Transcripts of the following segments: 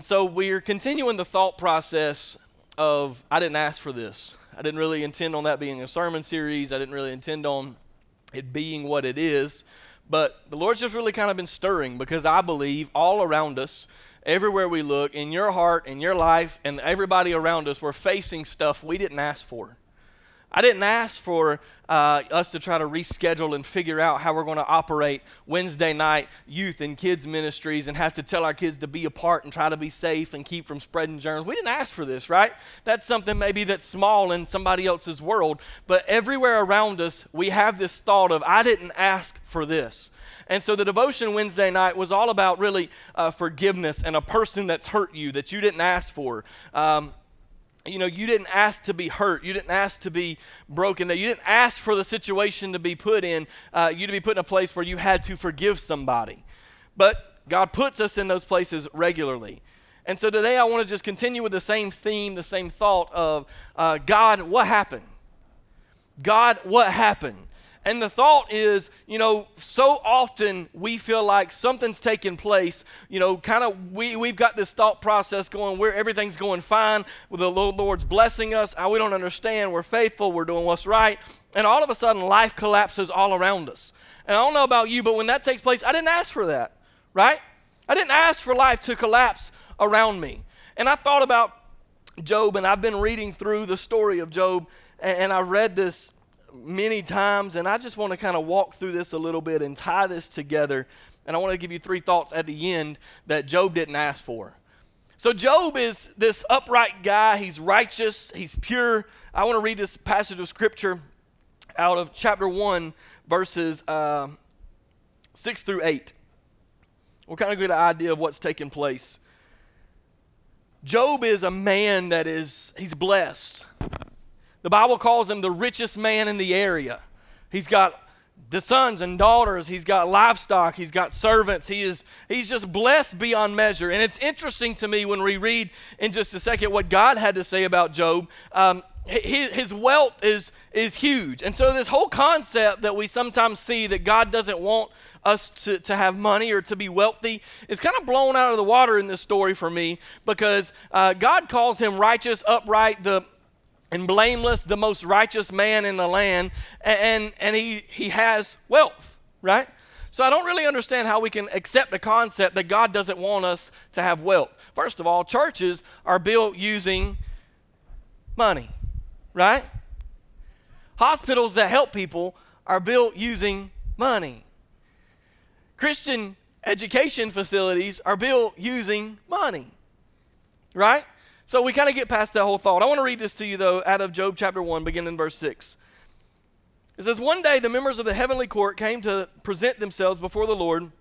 And so we're continuing the thought process of I didn't ask for this. I didn't really intend on that being a sermon series. I didn't really intend on it being what it is. But the Lord's just really kind of been stirring because I believe all around us, everywhere we look, in your heart, in your life, and everybody around us, we're facing stuff we didn't ask for. I didn't ask for uh, us to try to reschedule and figure out how we're going to operate Wednesday night youth and kids ministries and have to tell our kids to be apart and try to be safe and keep from spreading germs. We didn't ask for this, right? That's something maybe that's small in somebody else's world, but everywhere around us, we have this thought of, I didn't ask for this. And so the devotion Wednesday night was all about really uh, forgiveness and a person that's hurt you that you didn't ask for. Um, you know, you didn't ask to be hurt. You didn't ask to be broken. You didn't ask for the situation to be put in, uh, you to be put in a place where you had to forgive somebody. But God puts us in those places regularly. And so today I want to just continue with the same theme, the same thought of uh, God, what happened? God, what happened? And the thought is, you know, so often we feel like something's taking place, you know, kind of we, we've got this thought process going where everything's going fine, the Lord's blessing us, we don't understand, we're faithful, we're doing what's right, and all of a sudden life collapses all around us. And I don't know about you, but when that takes place, I didn't ask for that, right? I didn't ask for life to collapse around me. And I thought about Job, and I've been reading through the story of Job, and, and I read this many times, and I just want to kind of walk through this a little bit and tie this together. And I want to give you three thoughts at the end that Job didn't ask for. So, Job is this upright guy. He's righteous, he's pure. I want to read this passage of scripture out of chapter 1, verses uh, 6 through 8. We'll kind of get an idea of what's taking place. Job is a man that is, he's blessed. The Bible calls him the richest man in the area. He's got the sons and daughters, he's got livestock, he's got servants. He is he's just blessed beyond measure. And it's interesting to me when we read in just a second what God had to say about Job. Um, his, wealth is is huge. And so this whole concept that we sometimes see that God doesn't want us to, to have money or to be wealthy is kind of blown out of the water in this story for me because uh, God calls him righteous, upright, the and blameless, the most righteous man in the land, and, and he, he has wealth, right? So I don't really understand how we can accept the concept that God doesn't want us to have wealth. First of all, churches are built using money, right? Hospitals that help people are built using money. Christian education facilities are built using money, right? So we kind of get past that whole thought. I want to read this to you, though, out of Job chapter 1, beginning in verse 6. It says, One day the members of the heavenly court came to present themselves before the Lord,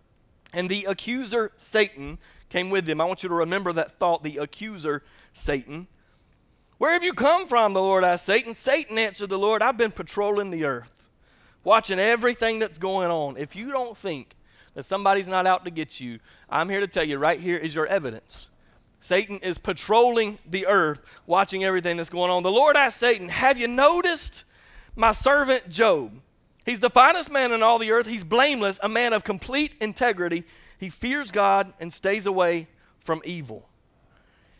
and the accuser, Satan, came with them. I want you to remember that thought, the accuser, Satan. Where have you come from? The Lord asked Satan. Satan answered the Lord, I've been patrolling the earth, watching everything that's going on. If you don't think that somebody's not out to get you, I'm here to tell you right here is your evidence. Satan is patrolling the earth, watching everything that's going on. The Lord asked Satan, Have you noticed my servant Job? He's the finest man in all the earth. He's blameless, a man of complete integrity. He fears God and stays away from evil.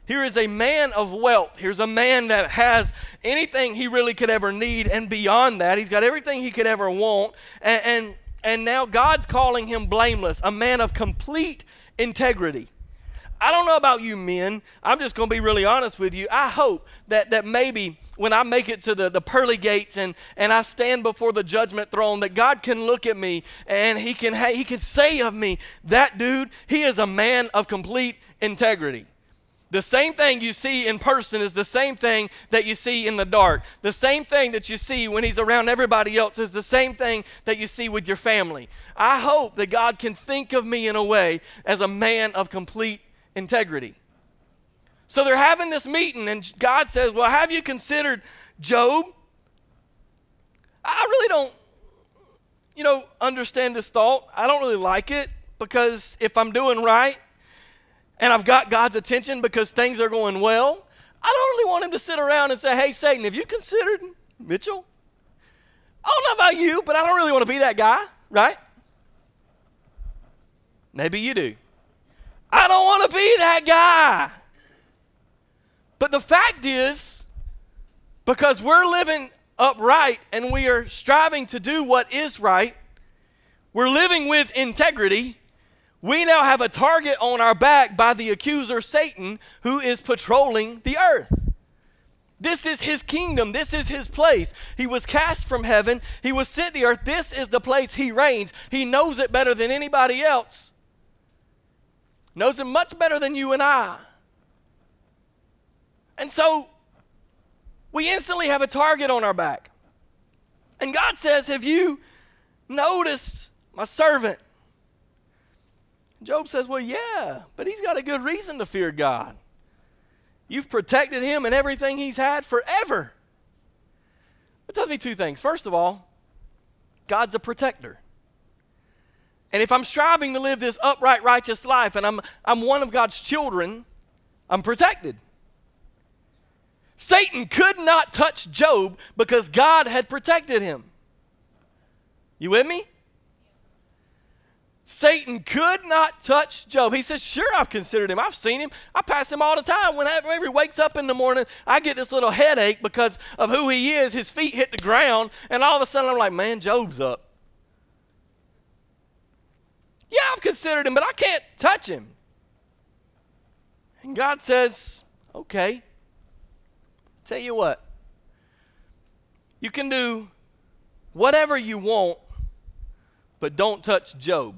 Here is a man of wealth. Here's a man that has anything he really could ever need and beyond that. He's got everything he could ever want. And, and, and now God's calling him blameless, a man of complete integrity. I don't know about you men. I'm just going to be really honest with you. I hope that, that maybe when I make it to the, the pearly gates and, and I stand before the judgment throne, that God can look at me and he can, he can say of me, that dude, he is a man of complete integrity. The same thing you see in person is the same thing that you see in the dark. The same thing that you see when he's around everybody else is the same thing that you see with your family. I hope that God can think of me in a way as a man of complete integrity. So they're having this meeting, and God says, Well, have you considered Job? I really don't, you know, understand this thought. I don't really like it because if I'm doing right, and I've got God's attention because things are going well, I don't really want him to sit around and say, Hey, Satan, have you considered Mitchell? I don't know about you, but I don't really want to be that guy, right? Maybe you do. I don't want to be that guy. But the fact is, because we're living upright and we are striving to do what is right, we're living with integrity, we now have a target on our back by the accuser Satan who is patrolling the earth. This is his kingdom. This is his place. He was cast from heaven. He was sent to the earth. This is the place he reigns. He knows it better than anybody else. Knows him much better than you and I. And so we instantly have a target on our back. And God says, Have you noticed my servant? Job says, Well, yeah, but he's got a good reason to fear God. You've protected him and everything he's had forever. It tells me two things. First of all, God's a protector. And if I'm striving to live this upright, righteous life and I'm, I'm one of God's children, I'm protected. Satan could not touch Job because God had protected him. You with me? Satan could not touch Job. He says, Sure, I've considered him. I've seen him. I pass him all the time. Whenever he wakes up in the morning, I get this little headache because of who he is. His feet hit the ground, and all of a sudden I'm like, Man, Job's up. Yeah, I've considered him, but I can't touch him. And God says, Okay. Tell you what, you can do whatever you want, but don't touch Job.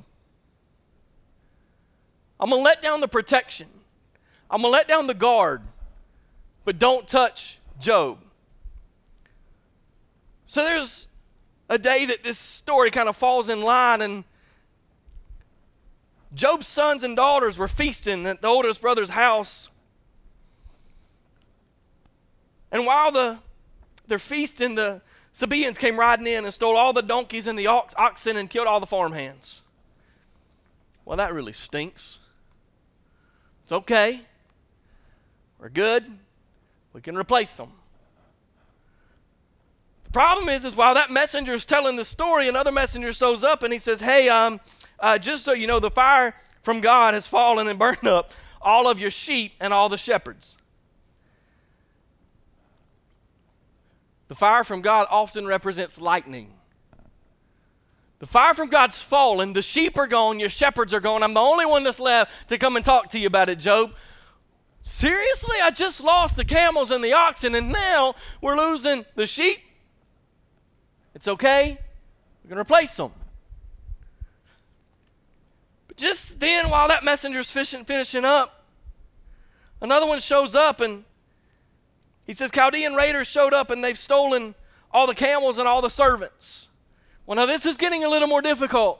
I'm going to let down the protection. I'm going to let down the guard, but don't touch Job. So there's a day that this story kind of falls in line, and Job's sons and daughters were feasting at the oldest brother's house. And while the, they're feasting, the Sabaeans came riding in and stole all the donkeys and the ox, oxen and killed all the farmhands. Well, that really stinks. It's okay. We're good. We can replace them. The problem is, is while that messenger is telling the story, another messenger shows up and he says, "Hey, um, uh, just so you know, the fire from God has fallen and burned up all of your sheep and all the shepherds." The fire from God often represents lightning. The fire from God's fallen. The sheep are gone. Your shepherds are gone. I'm the only one that's left to come and talk to you about it, Job. Seriously? I just lost the camels and the oxen, and now we're losing the sheep? It's okay. We're going to replace them. Just then, while that messenger's fishing, finishing up, another one shows up and he says, Chaldean raiders showed up and they've stolen all the camels and all the servants. Well, now this is getting a little more difficult.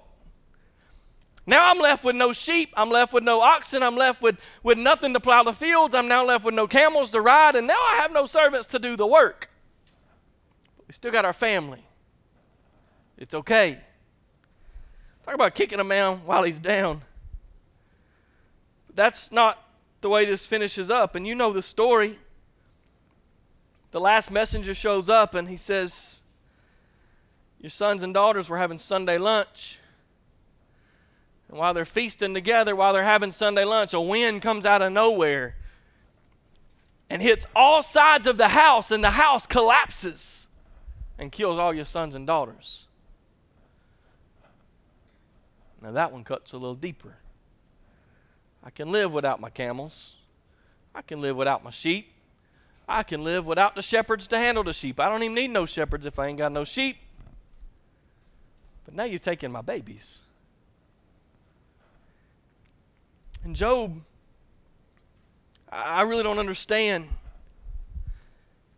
Now I'm left with no sheep. I'm left with no oxen. I'm left with, with nothing to plow the fields. I'm now left with no camels to ride. And now I have no servants to do the work. We still got our family. It's okay. Talk about kicking a man while he's down. That's not the way this finishes up. And you know the story. The last messenger shows up and he says, your sons and daughters were having Sunday lunch. And while they're feasting together, while they're having Sunday lunch, a wind comes out of nowhere and hits all sides of the house, and the house collapses and kills all your sons and daughters. Now, that one cuts a little deeper. I can live without my camels, I can live without my sheep. I can live without the shepherds to handle the sheep. I don't even need no shepherds if I ain't got no sheep. But now you've taken my babies. And Job, I really don't understand.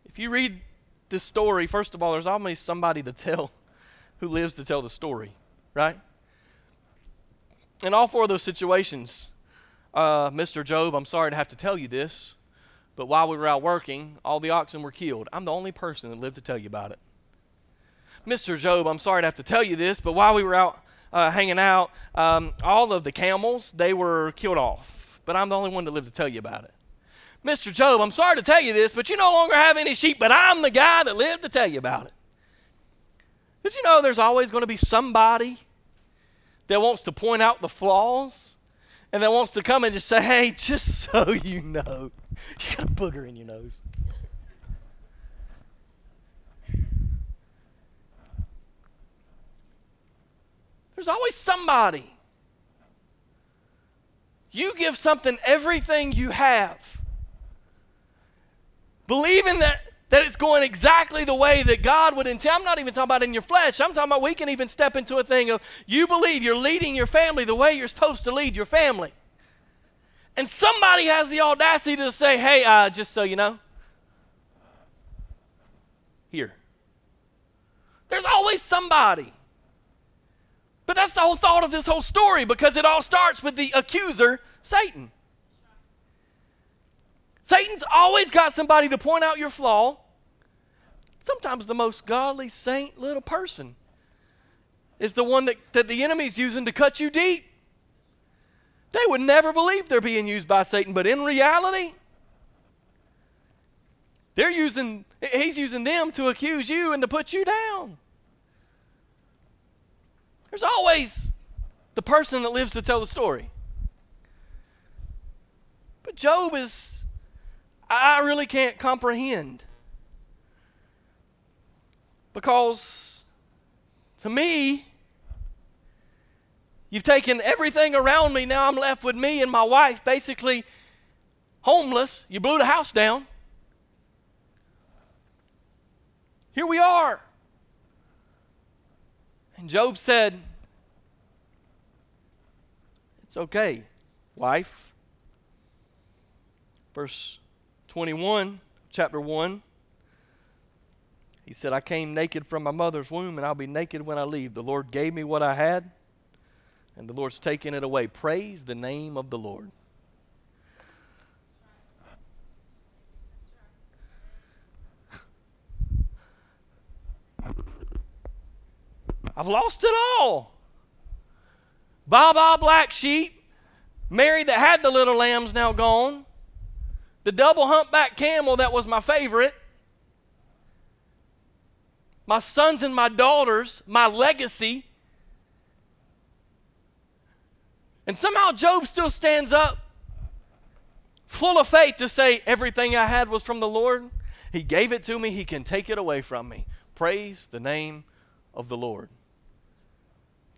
If you read this story, first of all, there's always somebody to tell who lives to tell the story, right? In all four of those situations, uh, Mr. Job, I'm sorry to have to tell you this, but while we were out working, all the oxen were killed. I'm the only person that lived to tell you about it. Mr. Job, I'm sorry to have to tell you this, but while we were out uh, hanging out, um, all of the camels, they were killed off. But I'm the only one that lived to tell you about it. Mr. Job, I'm sorry to tell you this, but you no longer have any sheep, but I'm the guy that lived to tell you about it. Did you know there's always going to be somebody that wants to point out the flaws and that wants to come and just say, hey, just so you know, you got a booger in your nose. There's always somebody. You give something everything you have, believing that, that it's going exactly the way that God would intend. I'm not even talking about in your flesh. I'm talking about we can even step into a thing of you believe you're leading your family the way you're supposed to lead your family. And somebody has the audacity to say, hey, uh, just so you know, here. There's always somebody. But that's the whole thought of this whole story because it all starts with the accuser, Satan. Satan's always got somebody to point out your flaw. Sometimes the most godly, saint little person is the one that, that the enemy's using to cut you deep. They would never believe they're being used by Satan, but in reality, they're using, he's using them to accuse you and to put you down. There's always the person that lives to tell the story. But Job is, I really can't comprehend. Because to me, you've taken everything around me. Now I'm left with me and my wife, basically homeless. You blew the house down. Here we are. And Job said, It's okay, wife. Verse 21, chapter 1. He said, I came naked from my mother's womb, and I'll be naked when I leave. The Lord gave me what I had, and the Lord's taken it away. Praise the name of the Lord. I've lost it all. Baba black sheep, Mary that had the little lambs now gone, the double humpback camel that was my favorite, my sons and my daughters, my legacy. And somehow Job still stands up full of faith to say, Everything I had was from the Lord. He gave it to me, He can take it away from me. Praise the name of the Lord.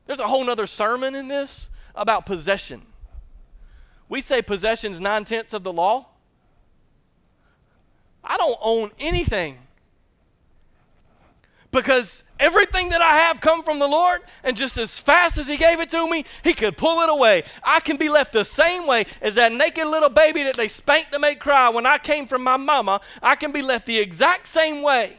There's a whole nother sermon in this about possession. We say possession's nine tenths of the law. I don't own anything because everything that I have come from the Lord, and just as fast as He gave it to me, He could pull it away. I can be left the same way as that naked little baby that they spanked to make cry when I came from my mama. I can be left the exact same way.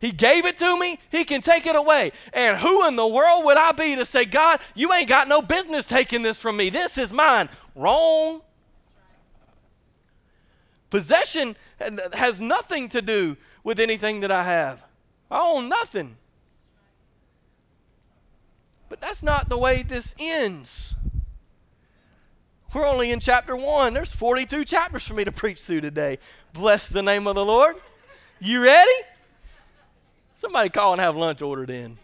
He gave it to me, He can take it away. And who in the world would I be to say, God, you ain't got no business taking this from me? This is mine. Wrong. Possession has nothing to do with anything that I have. I own nothing. But that's not the way this ends. We're only in chapter one. There's 42 chapters for me to preach through today. Bless the name of the Lord. You ready? Somebody call and have lunch ordered in.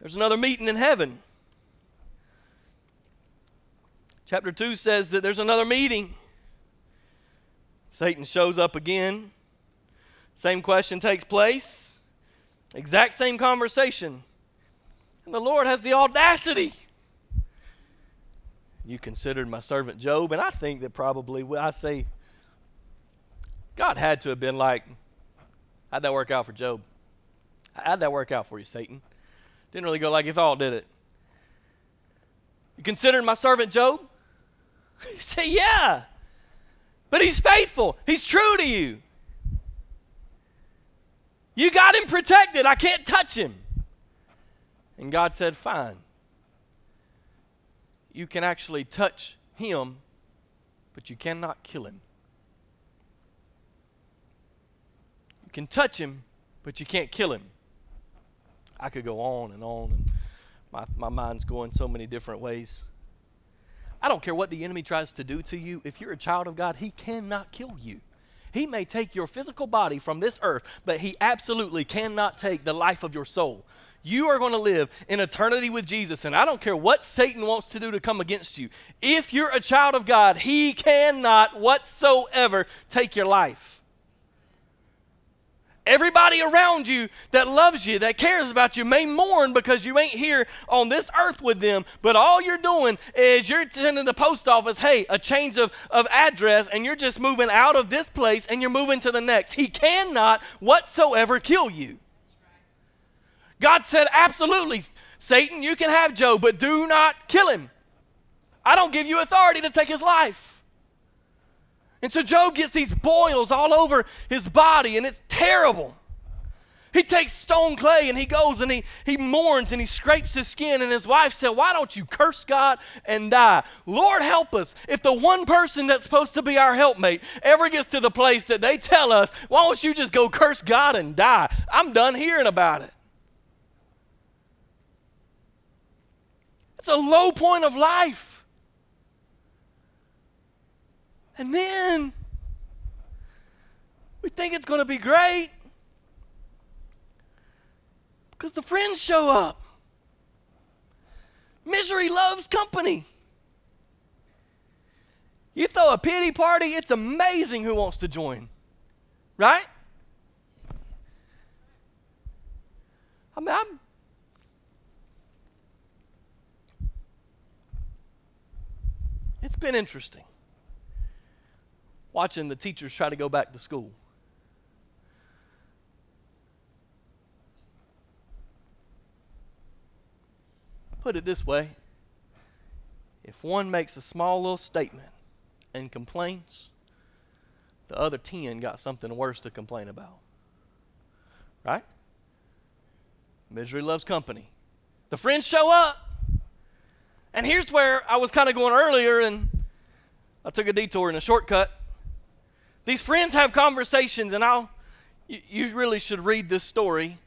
There's another meeting in heaven. Chapter 2 says that there's another meeting. Satan shows up again. Same question takes place. Exact same conversation. And the Lord has the audacity. You considered my servant Job, and I think that probably, I say God had to have been like, How'd that work out for Job? How'd that work out for you, Satan? Didn't really go like you thought, did it? You consider my servant Job? You say, Yeah. But he's faithful, he's true to you. You got him protected. I can't touch him. And God said, Fine. You can actually touch him, but you cannot kill him. You can touch him, but you can't kill him. I could go on and on, and my, my mind's going so many different ways. I don't care what the enemy tries to do to you. If you're a child of God, he cannot kill you. He may take your physical body from this earth, but he absolutely cannot take the life of your soul. You are going to live in eternity with Jesus, and I don't care what Satan wants to do to come against you. If you're a child of God, he cannot whatsoever take your life. Everybody around you that loves you, that cares about you, may mourn because you ain't here on this earth with them, but all you're doing is you're sending the post office, hey, a change of, of address, and you're just moving out of this place and you're moving to the next. He cannot whatsoever kill you. God said, absolutely, Satan, you can have Job, but do not kill him. I don't give you authority to take his life. And so Job gets these boils all over his body, and it's terrible. He takes stone clay and he goes and he, he mourns and he scrapes his skin. And his wife said, Why don't you curse God and die? Lord, help us. If the one person that's supposed to be our helpmate ever gets to the place that they tell us, Why don't you just go curse God and die? I'm done hearing about it. It's a low point of life. And then we think it's going to be great because the friends show up. Misery loves company. You throw a pity party, it's amazing who wants to join. Right? I mean, I'm, it's been interesting watching the teachers try to go back to school. Put it this way if one makes a small little statement and complains, the other 10 got something worse to complain about. Right? Misery loves company. The friends show up. And here's where I was kind of going earlier, and I took a detour and a shortcut. These friends have conversations, and I'll, you, you really should read this story.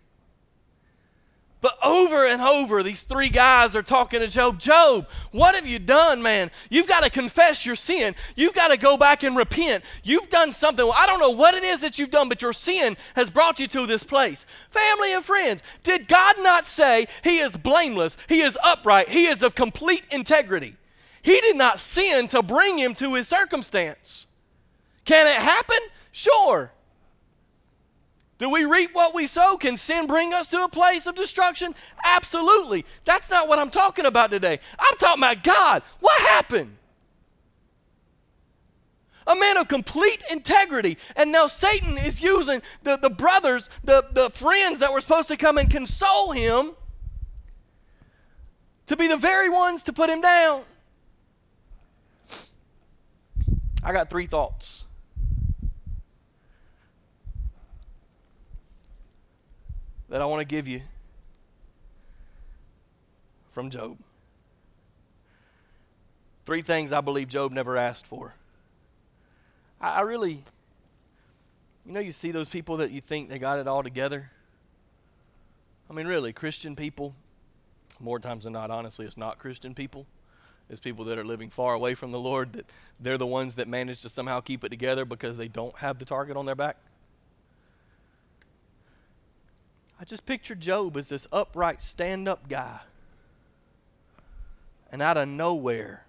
But over and over, these three guys are talking to Job. Job, what have you done, man? You've got to confess your sin. You've got to go back and repent. You've done something. I don't know what it is that you've done, but your sin has brought you to this place. Family and friends, did God not say He is blameless, He is upright, He is of complete integrity? He did not sin to bring him to his circumstance. Can it happen? Sure. Do we reap what we sow? Can sin bring us to a place of destruction? Absolutely. That's not what I'm talking about today. I'm talking about God. What happened? A man of complete integrity. And now Satan is using the, the brothers, the, the friends that were supposed to come and console him, to be the very ones to put him down. I got three thoughts. That I want to give you from Job. Three things I believe Job never asked for. I, I really, you know, you see those people that you think they got it all together. I mean, really, Christian people, more times than not, honestly, it's not Christian people. It's people that are living far away from the Lord that they're the ones that manage to somehow keep it together because they don't have the target on their back. I just picture Job as this upright, stand up guy. And out of nowhere,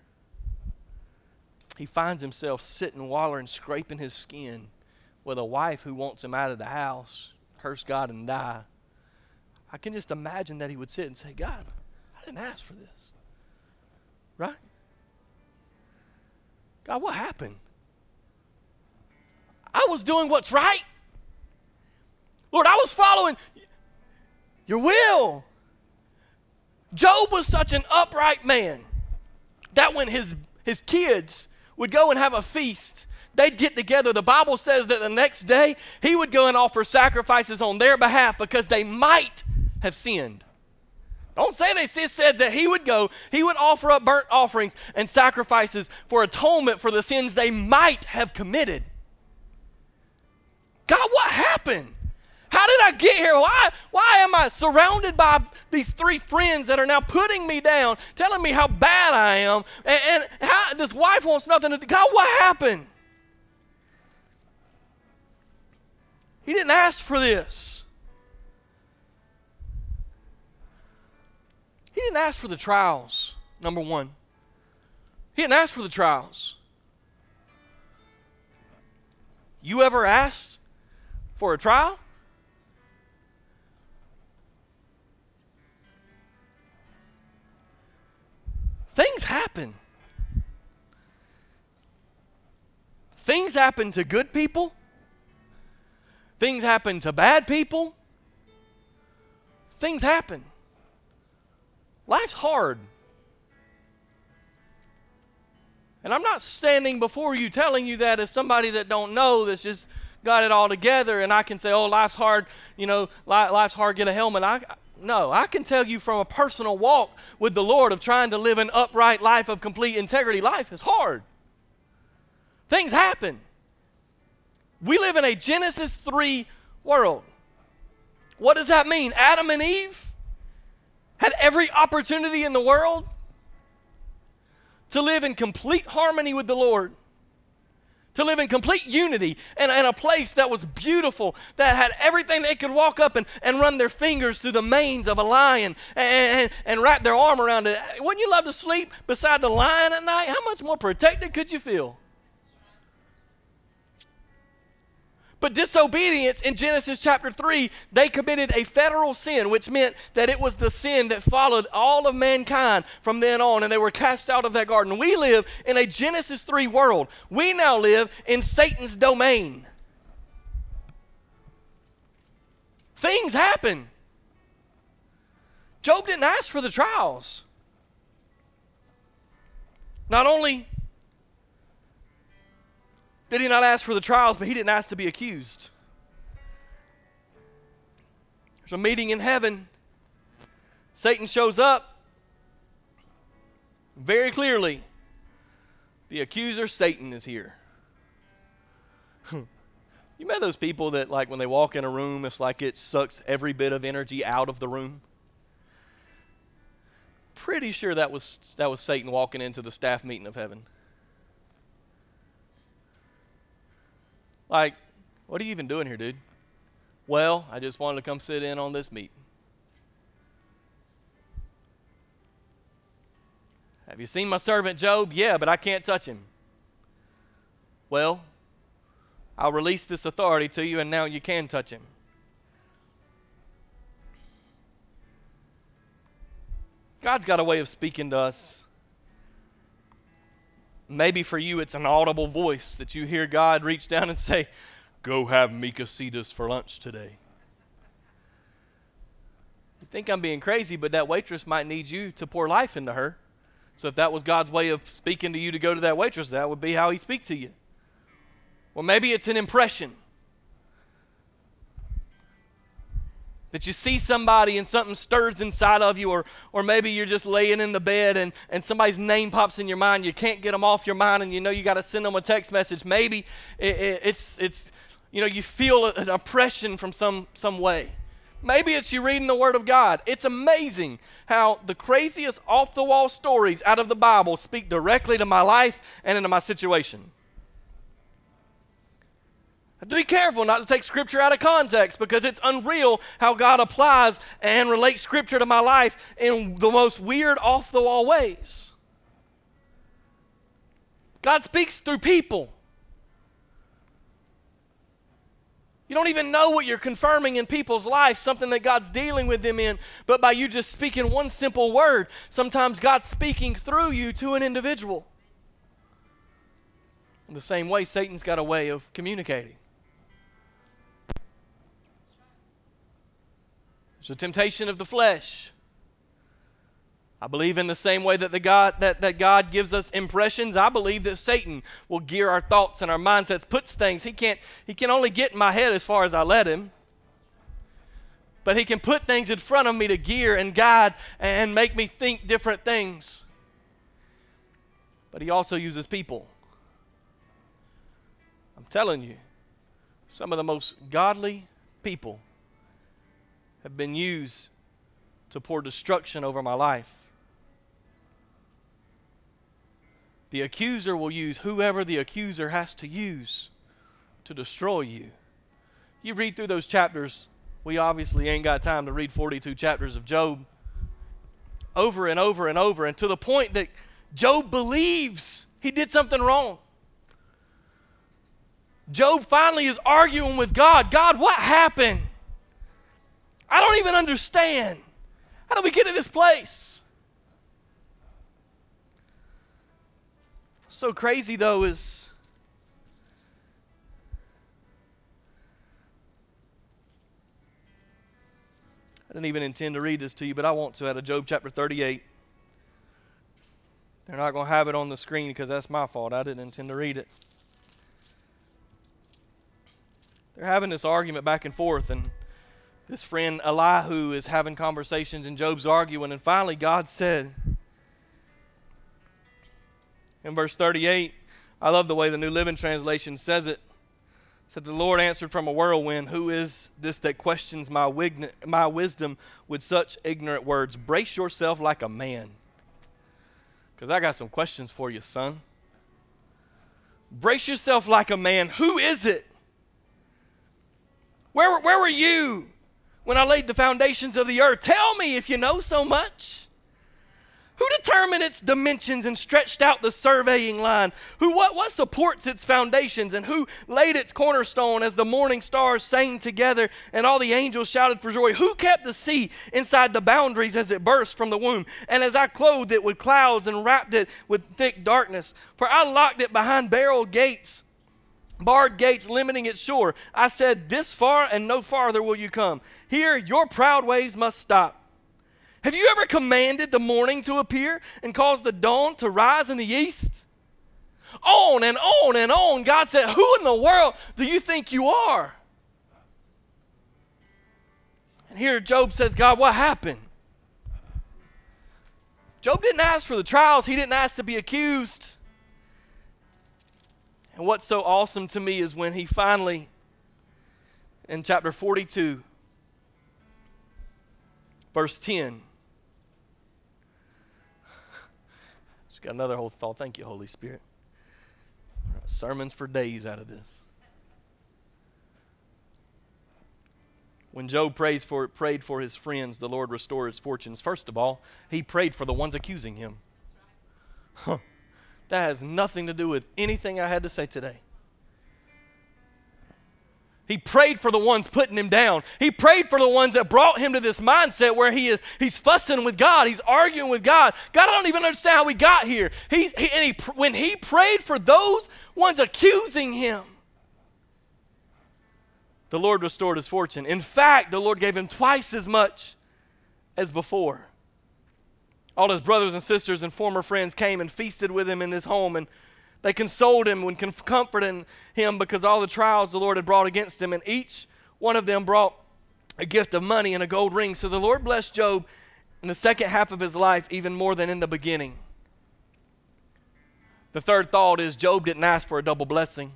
he finds himself sitting, wallering, scraping his skin with a wife who wants him out of the house, curse God and die. I can just imagine that he would sit and say, God, I didn't ask for this. Right? God, what happened? I was doing what's right. Lord, I was following your will. Job was such an upright man. that when his, his kids would go and have a feast, they'd get together. The Bible says that the next day he would go and offer sacrifices on their behalf because they might have sinned. Don't say they said that he would go, he would offer up burnt offerings and sacrifices for atonement for the sins they might have committed. God, what happened? How did I get here? Why, why am I surrounded by these three friends that are now putting me down, telling me how bad I am? And, and how, this wife wants nothing to do. God, what happened? He didn't ask for this. He didn't ask for the trials, number one. He didn't ask for the trials. You ever asked for a trial? Things happen. Things happen to good people. Things happen to bad people. Things happen. Life's hard. And I'm not standing before you telling you that as somebody that don't know that's just got it all together and I can say, oh, life's hard, you know, life's hard, get a helmet. I, no, I can tell you from a personal walk with the Lord of trying to live an upright life of complete integrity. Life is hard. Things happen. We live in a Genesis 3 world. What does that mean? Adam and Eve had every opportunity in the world to live in complete harmony with the Lord to live in complete unity and, and a place that was beautiful, that had everything they could walk up and, and run their fingers through the manes of a lion and, and, and wrap their arm around it. Wouldn't you love to sleep beside the lion at night? How much more protected could you feel? But disobedience in Genesis chapter 3, they committed a federal sin, which meant that it was the sin that followed all of mankind from then on, and they were cast out of that garden. We live in a Genesis 3 world. We now live in Satan's domain. Things happen. Job didn't ask for the trials. Not only did he not ask for the trials, but he didn't ask to be accused. There's a meeting in heaven. Satan shows up very clearly. The accuser, Satan, is here. you met those people that, like, when they walk in a room, it's like it sucks every bit of energy out of the room? Pretty sure that was, that was Satan walking into the staff meeting of heaven. Like, what are you even doing here, dude? Well, I just wanted to come sit in on this meeting. Have you seen my servant Job? Yeah, but I can't touch him. Well, I'll release this authority to you, and now you can touch him. God's got a way of speaking to us Maybe for you, it's an audible voice that you hear God reach down and say, Go have Cetus for lunch today. You think I'm being crazy, but that waitress might need you to pour life into her. So if that was God's way of speaking to you to go to that waitress, that would be how He speaks to you. Well, maybe it's an impression. That you see somebody and something stirs inside of you, or, or maybe you're just laying in the bed and, and somebody's name pops in your mind. You can't get them off your mind, and you know you got to send them a text message. Maybe it, it, it's, it's, you know, you feel an oppression from some, some way. Maybe it's you reading the Word of God. It's amazing how the craziest off the wall stories out of the Bible speak directly to my life and into my situation have to be careful not to take Scripture out of context because it's unreal how God applies and relates Scripture to my life in the most weird, off the wall ways. God speaks through people. You don't even know what you're confirming in people's life, something that God's dealing with them in, but by you just speaking one simple word, sometimes God's speaking through you to an individual. In the same way, Satan's got a way of communicating. It's a temptation of the flesh. I believe in the same way that, the God, that, that God gives us impressions, I believe that Satan will gear our thoughts and our mindsets, puts things. He can't, he can only get in my head as far as I let him. But he can put things in front of me to gear and guide and make me think different things. But he also uses people. I'm telling you, some of the most godly people have been used to pour destruction over my life. The accuser will use whoever the accuser has to use to destroy you. You read through those chapters, we obviously ain't got time to read 42 chapters of Job over and over and over, and to the point that Job believes he did something wrong. Job finally is arguing with God God, what happened? I don't even understand. How did we get to this place? so crazy, though, is I didn't even intend to read this to you, but I want to out of Job chapter 38. They're not going to have it on the screen because that's my fault. I didn't intend to read it. They're having this argument back and forth, and this friend Elihu is having conversations, and Job's arguing, and finally God said, in verse 38, I love the way the New Living Translation says it. said, The Lord answered from a whirlwind, Who is this that questions my, my wisdom with such ignorant words? Brace yourself like a man. Because I got some questions for you, son. Brace yourself like a man. Who is it? Where, where were you when I laid the foundations of the earth? Tell me if you know so much. Who determined its dimensions and stretched out the surveying line? Who what, what supports its foundations and who laid its cornerstone as the morning stars sang together and all the angels shouted for joy? Who kept the sea inside the boundaries as it burst from the womb and as I clothed it with clouds and wrapped it with thick darkness? For I locked it behind barrel gates barred gates limiting its shore. I said, This far and no farther will you come. Here your proud waves must stop. Have you ever commanded the morning to appear and caused the dawn to rise in the east? On and on and on. God said, Who in the world do you think you are? And here Job says, God, what happened? Job didn't ask for the trials, he didn't ask to be accused. And what's so awesome to me is when he finally, in chapter 42, verse 10, Got another whole thought. Thank you, Holy Spirit. Sermons for days out of this. When Job prays for, prayed for his friends, the Lord restored his fortunes. First of all, he prayed for the ones accusing him. Huh. That has nothing to do with anything I had to say today. He prayed for the ones putting him down. He prayed for the ones that brought him to this mindset where he is he's fussing with God, he's arguing with God. God, I don't even understand how we got here. He's, he, and he, when he prayed for those ones accusing him, the Lord restored his fortune. In fact, the Lord gave him twice as much as before. All his brothers and sisters and former friends came and feasted with him in his home and they consoled him and comforted him because all the trials the Lord had brought against him, and each one of them brought a gift of money and a gold ring. So the Lord blessed Job in the second half of his life even more than in the beginning. The third thought is Job didn't ask for a double blessing.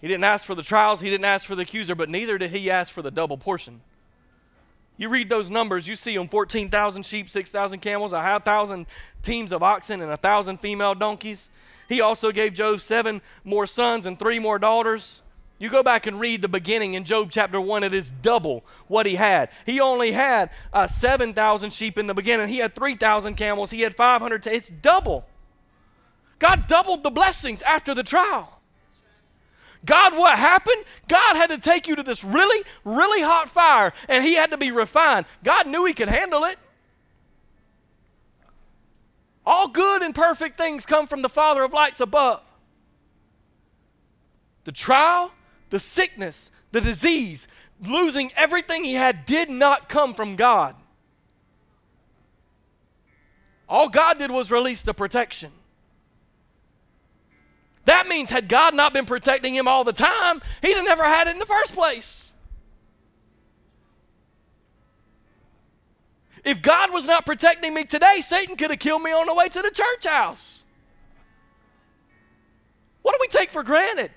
He didn't ask for the trials, he didn't ask for the accuser, but neither did he ask for the double portion. You read those numbers, you see them 14,000 sheep, 6,000 camels, a 1,000 teams of oxen, and a 1,000 female donkeys. He also gave Job seven more sons and three more daughters. You go back and read the beginning in Job chapter 1, it is double what he had. He only had uh, 7,000 sheep in the beginning, he had 3,000 camels, he had 500. T- it's double. God doubled the blessings after the trial. God, what happened? God had to take you to this really, really hot fire and he had to be refined. God knew he could handle it. All good and perfect things come from the Father of lights above. The trial, the sickness, the disease, losing everything he had did not come from God. All God did was release the protection. That means, had God not been protecting him all the time, he'd have never had it in the first place. If God was not protecting me today, Satan could have killed me on the way to the church house. What do we take for granted?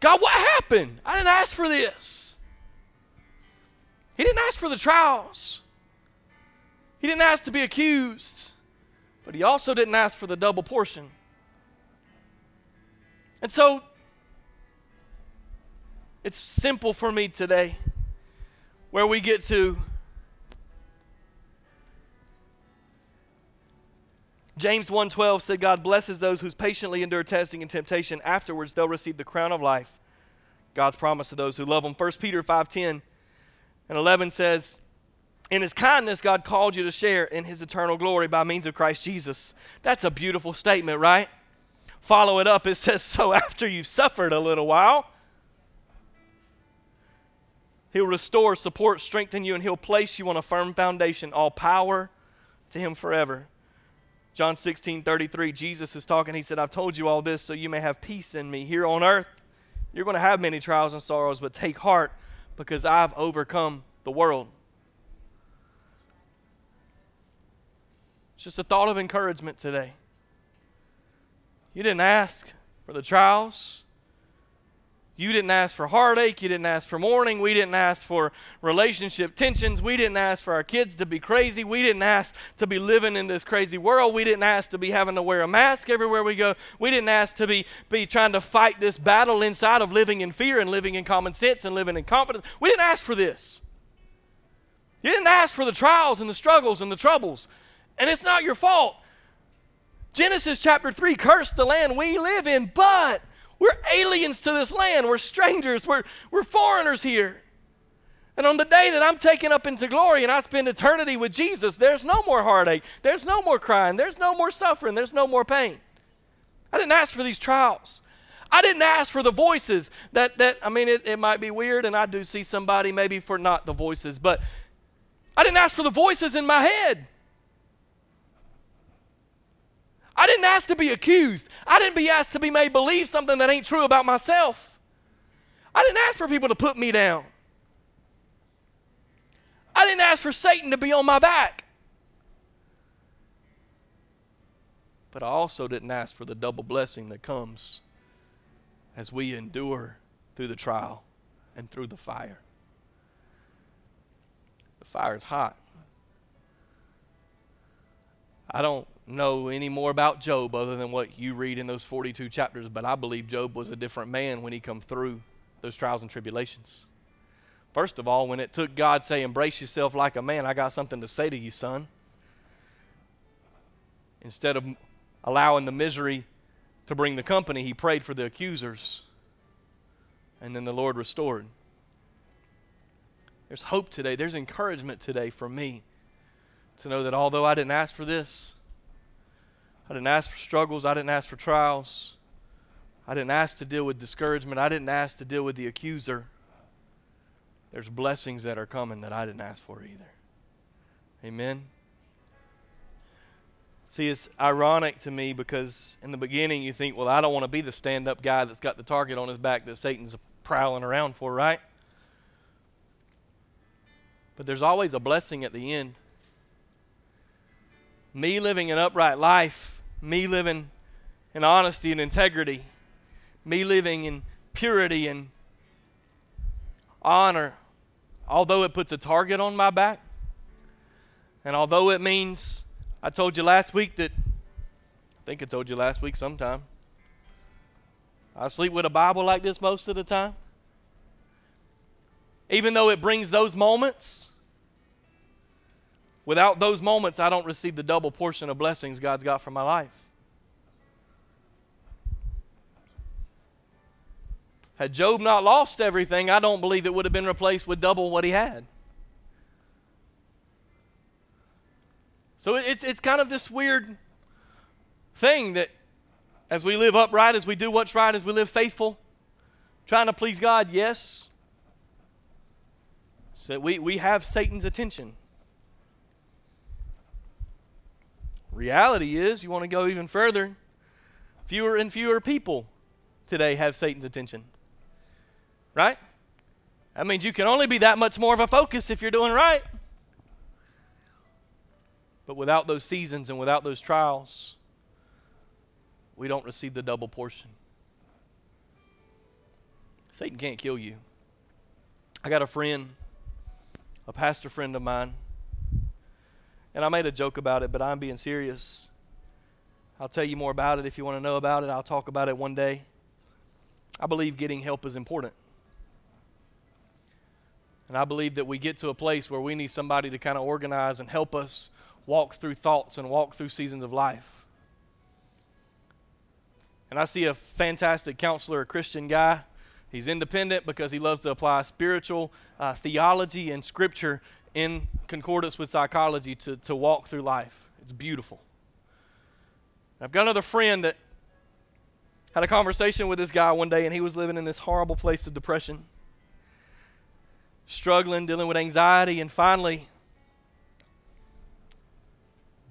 God, what happened? I didn't ask for this. He didn't ask for the trials. He didn't ask to be accused. But he also didn't ask for the double portion. And so, it's simple for me today where we get to James 1:12 said God blesses those who patiently endure testing and temptation. Afterwards they'll receive the crown of life God's promise to those who love him. 1 Peter 5:10 and 11 says in his kindness God called you to share in his eternal glory by means of Christ Jesus. That's a beautiful statement right follow it up it says so after you've suffered a little while he'll restore support strengthen you and he'll place you on a firm foundation all power to him forever John 16, 33, Jesus is talking. He said, I've told you all this so you may have peace in me. Here on earth, you're going to have many trials and sorrows, but take heart because I've overcome the world. It's just a thought of encouragement today. You didn't ask for the trials, you didn't ask for heartache. You didn't ask for mourning. We didn't ask for relationship tensions. We didn't ask for our kids to be crazy. We didn't ask to be living in this crazy world. We didn't ask to be having to wear a mask everywhere we go. We didn't ask to be, be trying to fight this battle inside of living in fear and living in common sense and living in confidence. We didn't ask for this. You didn't ask for the trials and the struggles and the troubles. And it's not your fault. Genesis chapter 3 cursed the land we live in, but we're aliens to this land. We're strangers. We're, we're foreigners here. And on the day that I'm taken up into glory and I spend eternity with Jesus, there's no more heartache. There's no more crying. There's no more suffering. There's no more pain. I didn't ask for these trials. I didn't ask for the voices that, that I mean, it, it might be weird, and I do see somebody maybe for not the voices, but I didn't ask for the voices in my head. I didn't ask to be accused. I didn't be asked to be made believe something that ain't true about myself. I didn't ask for people to put me down. I didn't ask for Satan to be on my back. But I also didn't ask for the double blessing that comes as we endure through the trial and through the fire. The fire is hot. I don't know any more about Job other than what you read in those 42 chapters, but I believe Job was a different man when he come through those trials and tribulations. First of all, when it took God say, "Embrace yourself like a man," I got something to say to you, son. Instead of allowing the misery to bring the company, he prayed for the accusers. And then the Lord restored. There's hope today. There's encouragement today for me to know that although I didn't ask for this, I didn't ask for struggles. I didn't ask for trials. I didn't ask to deal with discouragement. I didn't ask to deal with the accuser. There's blessings that are coming that I didn't ask for either. Amen. See, it's ironic to me because in the beginning you think, well, I don't want to be the stand up guy that's got the target on his back that Satan's prowling around for, right? But there's always a blessing at the end me living an upright life, me living in honesty and integrity, me living in purity and honor, although it puts a target on my back, and although it means, I told you last week that, I think I told you last week sometime, I sleep with a Bible like this most of the time. Even though it brings those moments, Without those moments, I don't receive the double portion of blessings God's got for my life. Had Job not lost everything, I don't believe it would have been replaced with double what he had. So it's, it's kind of this weird thing that as we live upright, as we do what's right, as we live faithful, trying to please God, yes. So we, we have Satan's attention. Reality is, you want to go even further, fewer and fewer people today have Satan's attention. Right? That means you can only be that much more of a focus if you're doing right. But without those seasons and without those trials, we don't receive the double portion. Satan can't kill you. I got a friend, a pastor friend of mine, and I made a joke about it, but I'm being serious. I'll tell you more about it if you want to know about it. I'll talk about it one day. I believe getting help is important. And I believe that we get to a place where we need somebody to kind of organize and help us walk through thoughts and walk through seasons of life. And I see a fantastic counselor, a Christian guy. He's independent because he loves to apply spiritual uh, theology and scripture in concordance with psychology to, to walk through life. It's beautiful. I've got another friend that had a conversation with this guy one day, and he was living in this horrible place of depression, struggling, dealing with anxiety, and finally,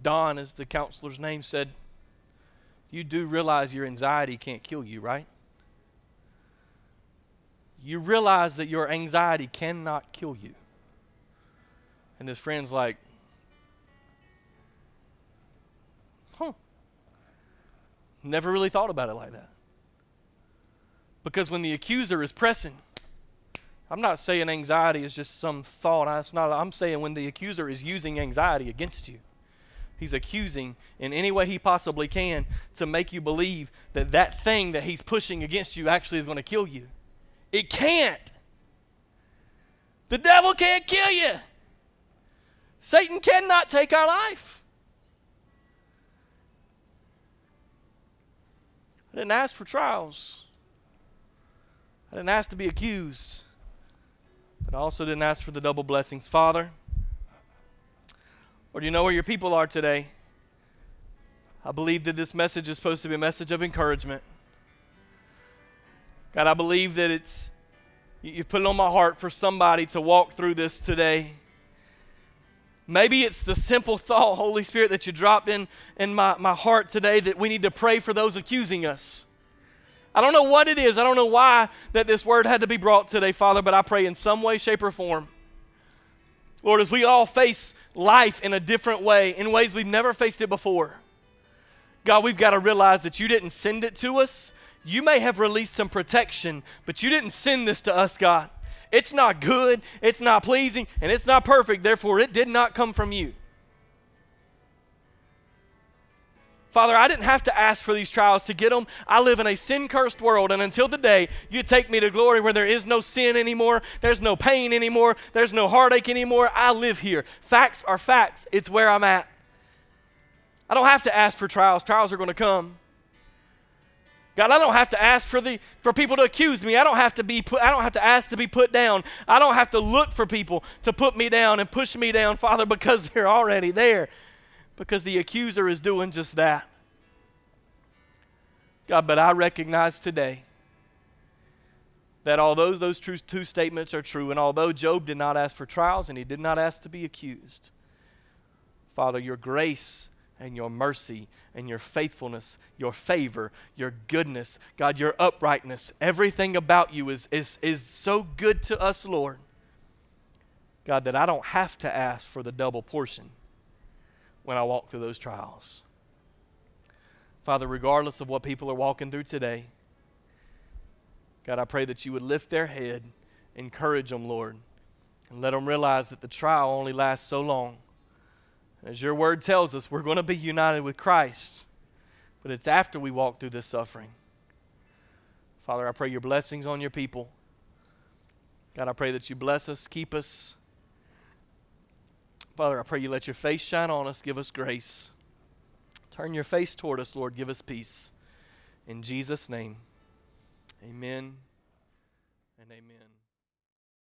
Don, as the counselor's name said, You do realize your anxiety can't kill you, right? You realize that your anxiety cannot kill you. And his friend's like, Huh. Never really thought about it like that. Because when the accuser is pressing, I'm not saying anxiety is just some thought. That's not, I'm saying when the accuser is using anxiety against you He's accusing in any way he possibly can to make you believe that that thing that he's pushing against you actually is going to kill you. It can't. The devil can't kill you. Satan cannot take our life. I didn't ask for trials. I didn't ask to be accused. But I also didn't ask for the double blessings. Father, or do you know where your people are today? I believe that this message is supposed to be a message of encouragement. God, I believe that it's you put it on my heart for somebody to walk through this today. Maybe it's the simple thought, Holy Spirit, that you dropped in, in my, my heart today that we need to pray for those accusing us. I don't know what it is. I don't know why that this word had to be brought today, Father, but I pray in some way, shape, or form Lord, as we all face life in a different way, in ways we've never faced it before, God, we've got to realize that you didn't send it to us. You may have released some protection, but you didn't send this to us, God. It's not good, it's not pleasing, and it's not perfect. Therefore, it did not come from you. Father, I didn't have to ask for these trials to get them. I live in a sin cursed world, and until the day you take me to glory where there is no sin anymore, there's no pain anymore, there's no heartache anymore, I live here. Facts are facts, it's where I'm at. I don't have to ask for trials, trials are going to come. God, I don't have to ask for the for people to accuse me. I don't have to be put, I don't have to ask to be put down. I don't have to look for people to put me down and push me down, Father, because they're already there because the accuser is doing just that. God, but I recognize today that although those two statements are true, and although Job did not ask for trials and he did not ask to be accused, Father, your grace and your mercy and your faithfulness, your favor, your goodness, God, your uprightness, everything about you is, is, is so good to us, Lord. God, that I don't have to ask for the double portion when I walk through those trials. Father, regardless of what people are walking through today, God, I pray that you would lift their head, encourage them, Lord, and let them realize that the trial only lasts so long. As your word tells us, we're going to be united with Christ, but it's after we walk through this suffering. Father, I pray your blessings on your people. God, I pray that you bless us, keep us, Father, I pray you let your face shine on us, give us grace. Turn your face toward us, Lord, give us peace. In Jesus' name, amen and amen.